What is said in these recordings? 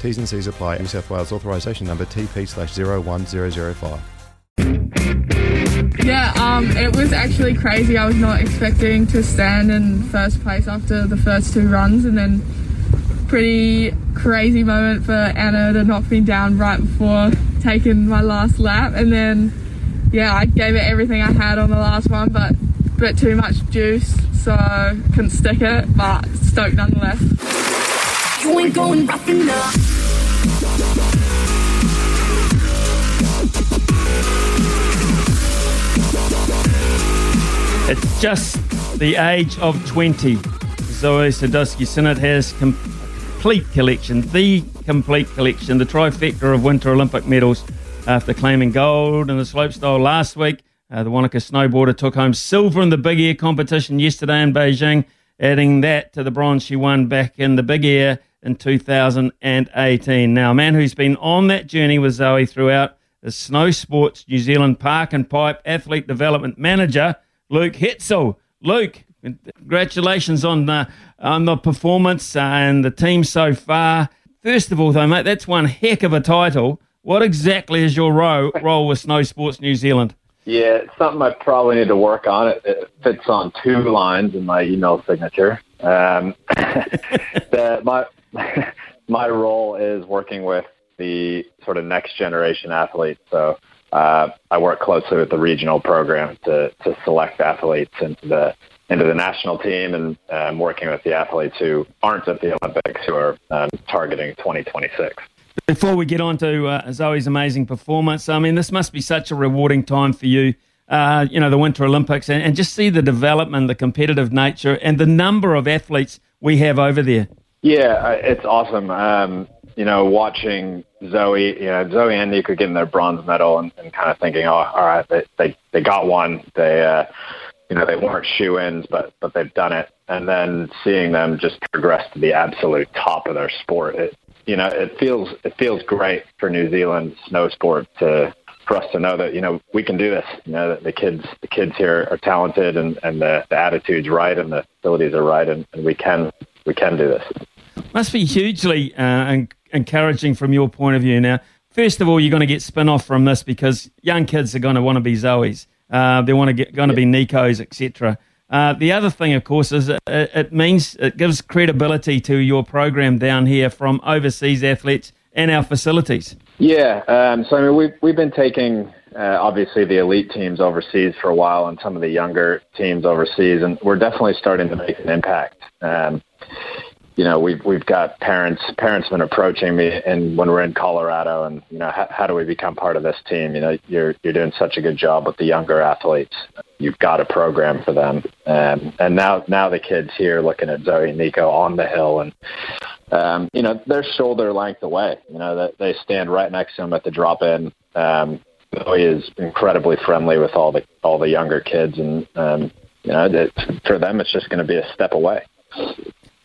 T's and C's apply. New South Wales authorisation number TP slash 01005. Yeah, um, it was actually crazy. I was not expecting to stand in first place after the first two runs, and then pretty crazy moment for Anna to knock me down right before taking my last lap, and then yeah, I gave it everything I had on the last one, but a bit too much juice, so couldn't stick it, but stoked nonetheless. You ain't going rough enough. It's just the age of 20. Zoi Sadowski Synnott has com- complete collection, the complete collection, the trifecta of Winter Olympic medals after claiming gold in the slopestyle last week. Uh, the Wanaka snowboarder took home silver in the big air competition yesterday in Beijing, adding that to the bronze she won back in the big air in 2018. Now, a man who's been on that journey with Zoi throughout is Snow Sports New Zealand Park and Pipe Athlete Development Manager, Luke Hetzel. Luke, congratulations on the, on the performance and the team so far. First of all, though, mate, that's one heck of a title. What exactly is your ro- role with Snow Sports New Zealand? Yeah, it's something I probably need to work on. It, it fits on two lines in my email signature. Um, the, my my role is working with the sort of next generation athletes. So uh, I work closely with the regional program to to select athletes into the into the national team, and um, working with the athletes who aren't at the Olympics who are um, targeting 2026. Before we get on to uh, Zoi's amazing performance, I mean, this must be such a rewarding time for you. Uh, you know, the Winter Olympics, and, and just see the development, the competitive nature, and the number of athletes we have over there. Yeah, it's awesome. Um, you know, watching Zoi, you know, Zoi and Nico getting their bronze medal and, and kind of thinking, oh, all right, they they, they got one. They, uh, you know, they weren't shoe ins, but but they've done it. And then seeing them just progress to the absolute top of their sport, it, you know, it feels it feels great for New Zealand snow sport to for us to know that you know we can do this. You know, that the kids the kids here are talented and and the, the attitude's right and the facilities are right, and, and we can we can do this. Must be hugely uh, encouraging from your point of view. Now, first of all, you're going to get spin off from this because young kids are going to want to be Zoi's. Uh, they want to get going to be Nico's, etc. Uh, the other thing, of course, is it, it means it gives credibility to your program down here from overseas athletes and our facilities. Yeah, um, so I mean, we've we've been taking uh, obviously the elite teams overseas for a while, and some of the younger teams overseas, and we're definitely starting to make an impact. Um, you know, we've we've got parents parents been approaching me, and when we're in Colorado, and you know, how, how do we become part of this team? You know, you're you're doing such a good job with the younger athletes. You've got a program for them, um, and now now the kids here looking at Zoi and Nico on the hill, and um, you know, they're shoulder length away. You know, that they stand right next to them at the drop in. Um, Zoi is incredibly friendly with all the all the younger kids, and um, you know, that for them, it's just going to be a step away.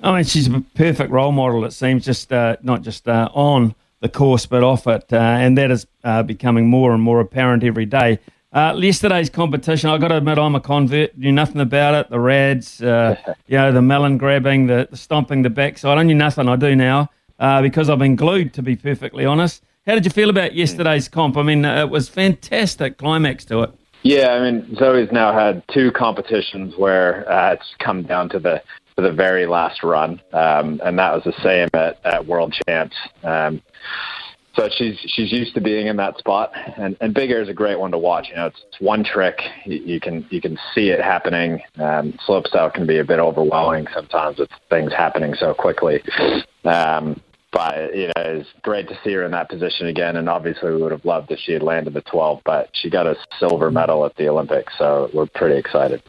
I mean, she's a perfect role model. It seems just uh, not just uh, on the course, but off it, uh, and that is uh, becoming more and more apparent every day. Uh, yesterday's competition, I've got to admit, I'm a convert. Knew nothing about it. The rads, uh, you know, the melon grabbing, the, the stomping the backside. I knew nothing. I do now uh, because I've been glued, to be perfectly honest. How did you feel about yesterday's comp? I mean, it was fantastic climax to it. Yeah, I mean, Zoi's now had two competitions where uh, it's come down to the to the very last run, um, and that was the same at, at World Champs. Um, so she's she's used to being in that spot, and and Big Air is a great one to watch. You know, it's, it's one trick. You, you can you can see it happening. Um, slopestyle can be a bit overwhelming sometimes with things happening so quickly. Um, but you know, it's great to see her in that position again. And obviously, we would have loved if she had landed the 12, but she got a silver medal at the Olympics, so we're pretty excited.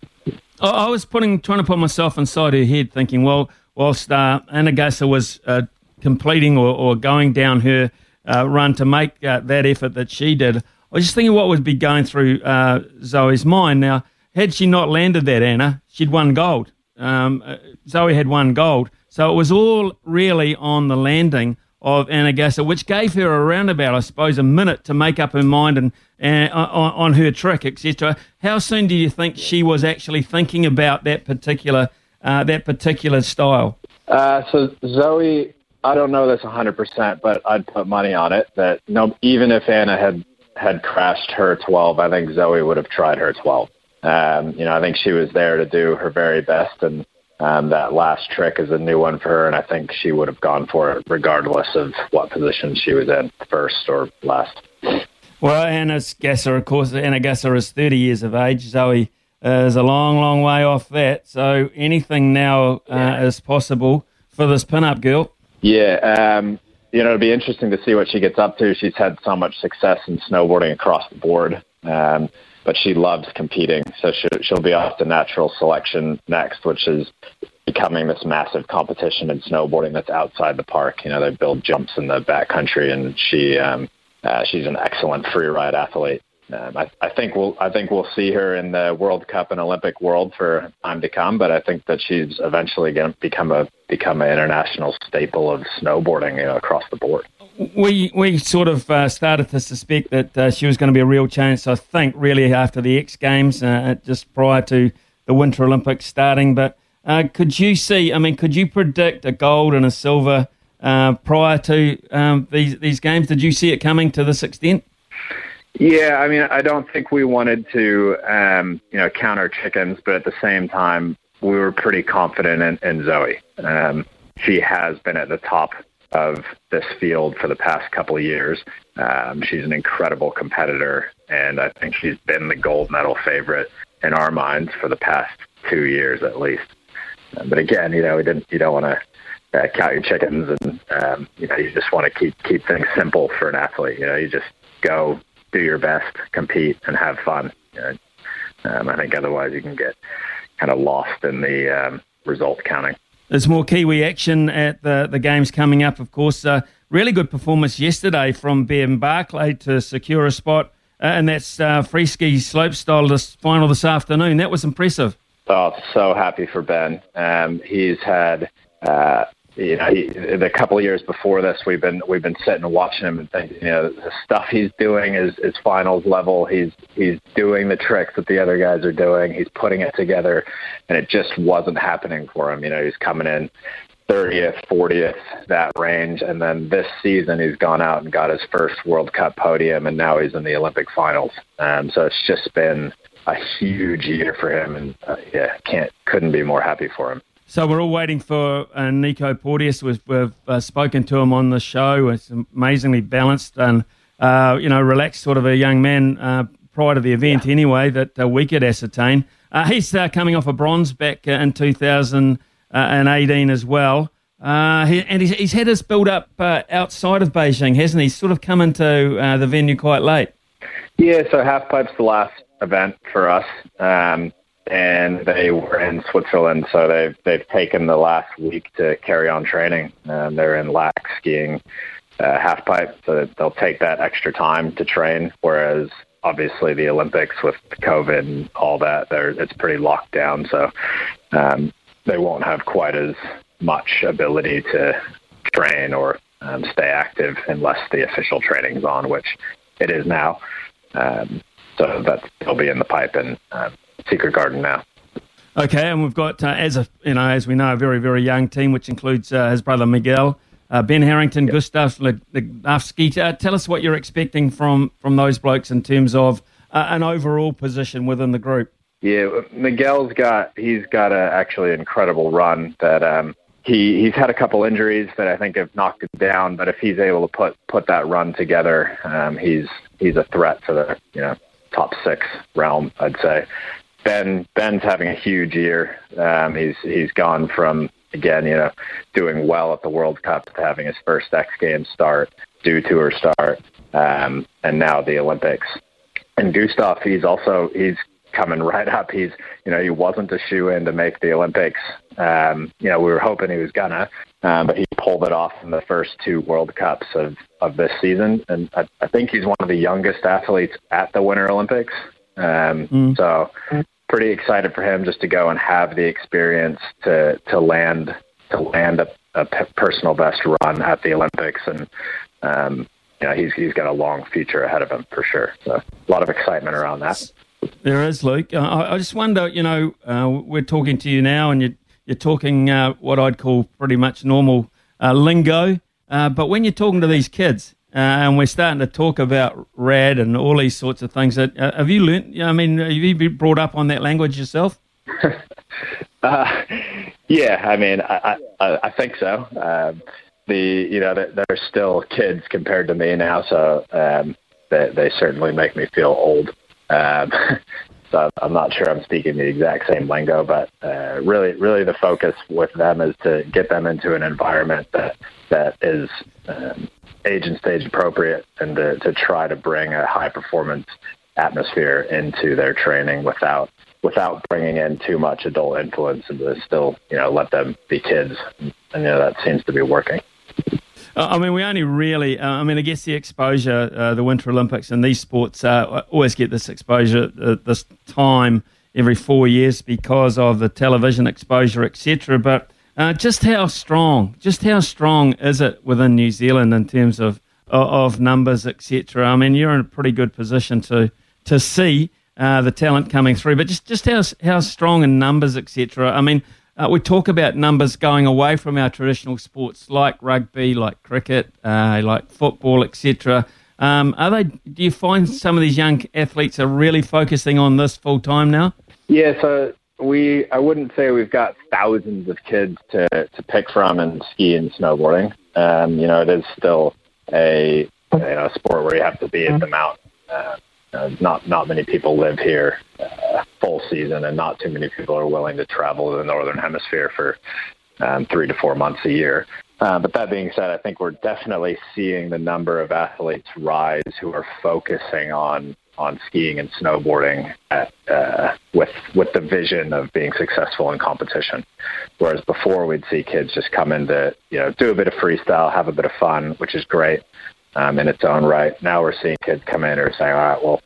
I, was putting trying to put myself inside her head, thinking, well, whilst uh, Anna Gasser was uh, completing or, or going down her uh, run to make uh, that effort that she did. I was just thinking what would be going through uh, Zoi's mind. Now, had she not landed that, Anna, she'd won gold. Um, uh, Zoi had won gold. So it was all really on the landing of Anna Gasser, which gave her around about, I suppose, a minute to make up her mind and, and on, on her trick, etc. How soon do you think she was actually thinking about that particular uh, that particular style? Uh, so Zoi I don't know this 100%, but I'd put money on it that no, even if Anna had had crashed her 12, I think Zoi would have tried her 12. Um, you know, I think she was there to do her very best, and um, that last trick is a new one for her, and I think she would have gone for it regardless of what position she was in, first or last. Well, Anna Gasser, of course, Anna Gasser is 30 years of age. Zoi uh, is a long, long way off that. So anything now uh, yeah. is possible for this pin-up girl. Yeah, um, you know, it'll be interesting to see what she gets up to. She's had so much success in snowboarding across the board, um, but she loves competing. So she'll, she'll be off to natural selection next, which is becoming this massive competition in snowboarding that's outside the park. You know, they build jumps in the backcountry, and she um, uh, she's an excellent free ride athlete. Um, I, I think we'll I think we'll see her in the World Cup and Olympic world for time to come. But I think that she's eventually going to become a become an international staple of snowboarding you know, across the board. We we sort of uh, started to suspect that uh, she was going to be a real chance. I think really after the X Games, uh, just prior to the Winter Olympics starting. But uh, could you see? I mean, could you predict a gold and a silver uh, prior to um, these these games? Did you see it coming to this extent? Yeah, I mean, I don't think we wanted to, um, you know, count our chickens, but at the same time, we were pretty confident in, in Zoi. Um, she has been at the top of this field for the past couple of years. Um, she's an incredible competitor, and I think she's been the gold medal favorite in our minds for the past two years at least. Um, but again, you know, we didn't. You don't want to uh, count your chickens, and um, you know, you just want to keep keep things simple for an athlete. You know, you just go do your best, compete, and have fun. um, I think otherwise you can get kind of lost in the um, result counting. There's more Kiwi action at the, the games coming up, of course. Uh, really good performance yesterday from Ben Barclay to secure a spot, uh, and that's uh, free ski slopestyle this final this afternoon. That was impressive. Oh, so happy for Ben. Um, he's had uh, you know, he, the couple of years before this, we've been we've been sitting and watching him and you know, the stuff he's doing is is finals level. He's he's doing the tricks that the other guys are doing. He's putting it together, and it just wasn't happening for him. You know, he's coming in 30th, 40th, that range, and then this season he's gone out and got his first World Cup podium, and now he's in the Olympic finals. Um, so it's just been a huge year for him, and uh, yeah, can't couldn't be more happy for him. So we're all waiting for uh, Nico Porteous. We've, we've uh, spoken to him on the show. It's amazingly balanced and uh, you know relaxed, sort of a young man uh, prior to the event. Yeah. Anyway, that uh, we could ascertain. Uh, he's coming off a bronze back in 2018 as well. He, and he's, he's, had his build up outside of Beijing, hasn't he? He's sort of come into the venue quite late. Yeah, so halfpipe's the last event for us. Um, and they were in Switzerland, so they've they've taken the last week to carry on training. Um, they're in Laax skiing uh, half pipe, so they'll take that extra time to train. Whereas obviously the Olympics with COVID and all that, they're it's pretty locked down, so um, they won't have quite as much ability to train or um, stay active unless the official training's on, which it is now. Um, so that they'll be in the pipe and um, Secret Garden now. Okay, and we've got uh, as a you know as we know a very very young team, which includes uh, his brother Miguel, uh, Ben Harrington, yep. Gustav Legnavsky. Uh, tell us what you're expecting from from those blokes in terms of uh, an overall position within the group. Yeah, Miguel's got he's got a actually incredible run that um, he he's had a couple injuries that I think have knocked him down. But if he's able to put put that run together, um, he's he's a threat to the you know top six realm. I'd say. Ben Ben's having a huge year. Um, he's he's gone from again you know doing well at the World Cup to having his first X Games start, Dew Tour start, um, and now the Olympics. And Gustav, he's also he's coming right up. He's, you know, he wasn't a shoe in to make the Olympics. Um, you know, we were hoping he was gonna, um, but he pulled it off in the first two World Cups of of this season, and I, I think he's one of the youngest athletes at the Winter Olympics. Um, mm. So, pretty excited for him just to go and have the experience to to land to land a, a personal best run at the Olympics, and um, you know, he's he's got a long future ahead of him for sure. So, a lot of excitement around that. There is, Luke. Uh, I, I, just wonder, you know, uh, we're talking to you now, and you're, you're talking uh, what I'd call pretty much normal uh, lingo. Uh, but when you're talking to these kids, uh, and we're starting to talk about rad and all these sorts of things, that have you learnt? I mean, have you been brought up on that language yourself? yeah, I mean, I, I, I think so. Um, the you know they're still kids compared to me now, so um, they they certainly make me feel old. Um, so I'm not sure I'm speaking the exact same lingo, but uh, really, really the focus with them is to get them into an environment that that is um, age and stage appropriate, and to, to try to bring a high performance atmosphere into their training without without bringing in too much adult influence, and to still you know let them be kids. And you know that seems to be working. Uh, I mean, we only really, uh, I mean, I guess the exposure, uh, the Winter Olympics and these sports uh, always get this exposure, uh, this time every four years because of the television exposure, etc. But uh, just how strong, just how strong is it within New Zealand in terms of of numbers, etc. I mean, you're in a pretty good position to to see the talent coming through, but just just how how strong in numbers, etc. I mean, uh, we talk about numbers going away from our traditional sports like rugby, like cricket, uh, like football, etc. Um, are they? Do you find some of these young athletes are really focusing on this full time now? Yeah, so we I wouldn't say we've got thousands of kids to to pick from in ski and snowboarding. Um, you know, it is still a you know sport where you have to be at the mountain. Uh, uh, not not many people live here uh, full season, and not too many people are willing to travel to the northern hemisphere for um, three to four months a year. Uh, but that being said, I think we're definitely seeing the number of athletes rise who are focusing on on skiing and snowboarding at, uh, with with the vision of being successful in competition. Whereas before, we'd see kids just come in to you know do a bit of freestyle, have a bit of fun, which is great um, in its own right. Now we're seeing kids come in who are saying, all right, well,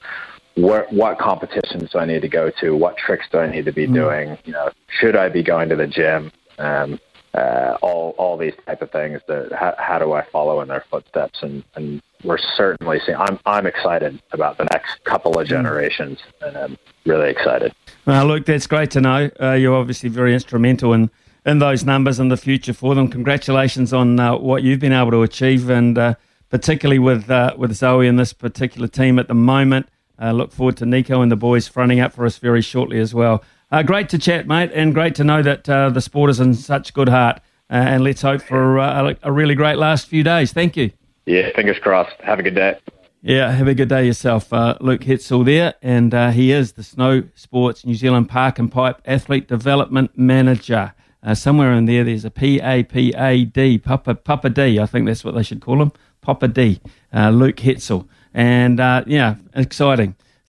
what, what competitions do I need to go to? What tricks do I need to be mm. doing? You know, should I be going to the gym? Um, uh, all all these type of things. That how, how do I follow in their footsteps? And, and we're certainly seeing. I'm I'm excited about the next couple of mm. generations, and I'm really excited. Well, look, that's great to know. Uh, you're obviously very instrumental in in those numbers and the future for them. Congratulations on uh, what you've been able to achieve, and uh, particularly with uh, with Zoi and this particular team at the moment. Uh, look forward to Nico and the boys fronting up for us very shortly as well. Uh, great to chat, mate, and great to know that uh, the sport is in such good heart. Uh, and let's hope for uh, a really great last few days. Thank you. Yeah, fingers crossed. Have a good day. Yeah, have a good day yourself. Luke Hetzel there, and he is the Snow Sports New Zealand Park and Pipe Athlete Development Manager. somewhere in there, there's a P A P A D, Papa, Papa D, I think that's what they should call him. Papa D, uh, Luke Hetzel. And uh, yeah, exciting.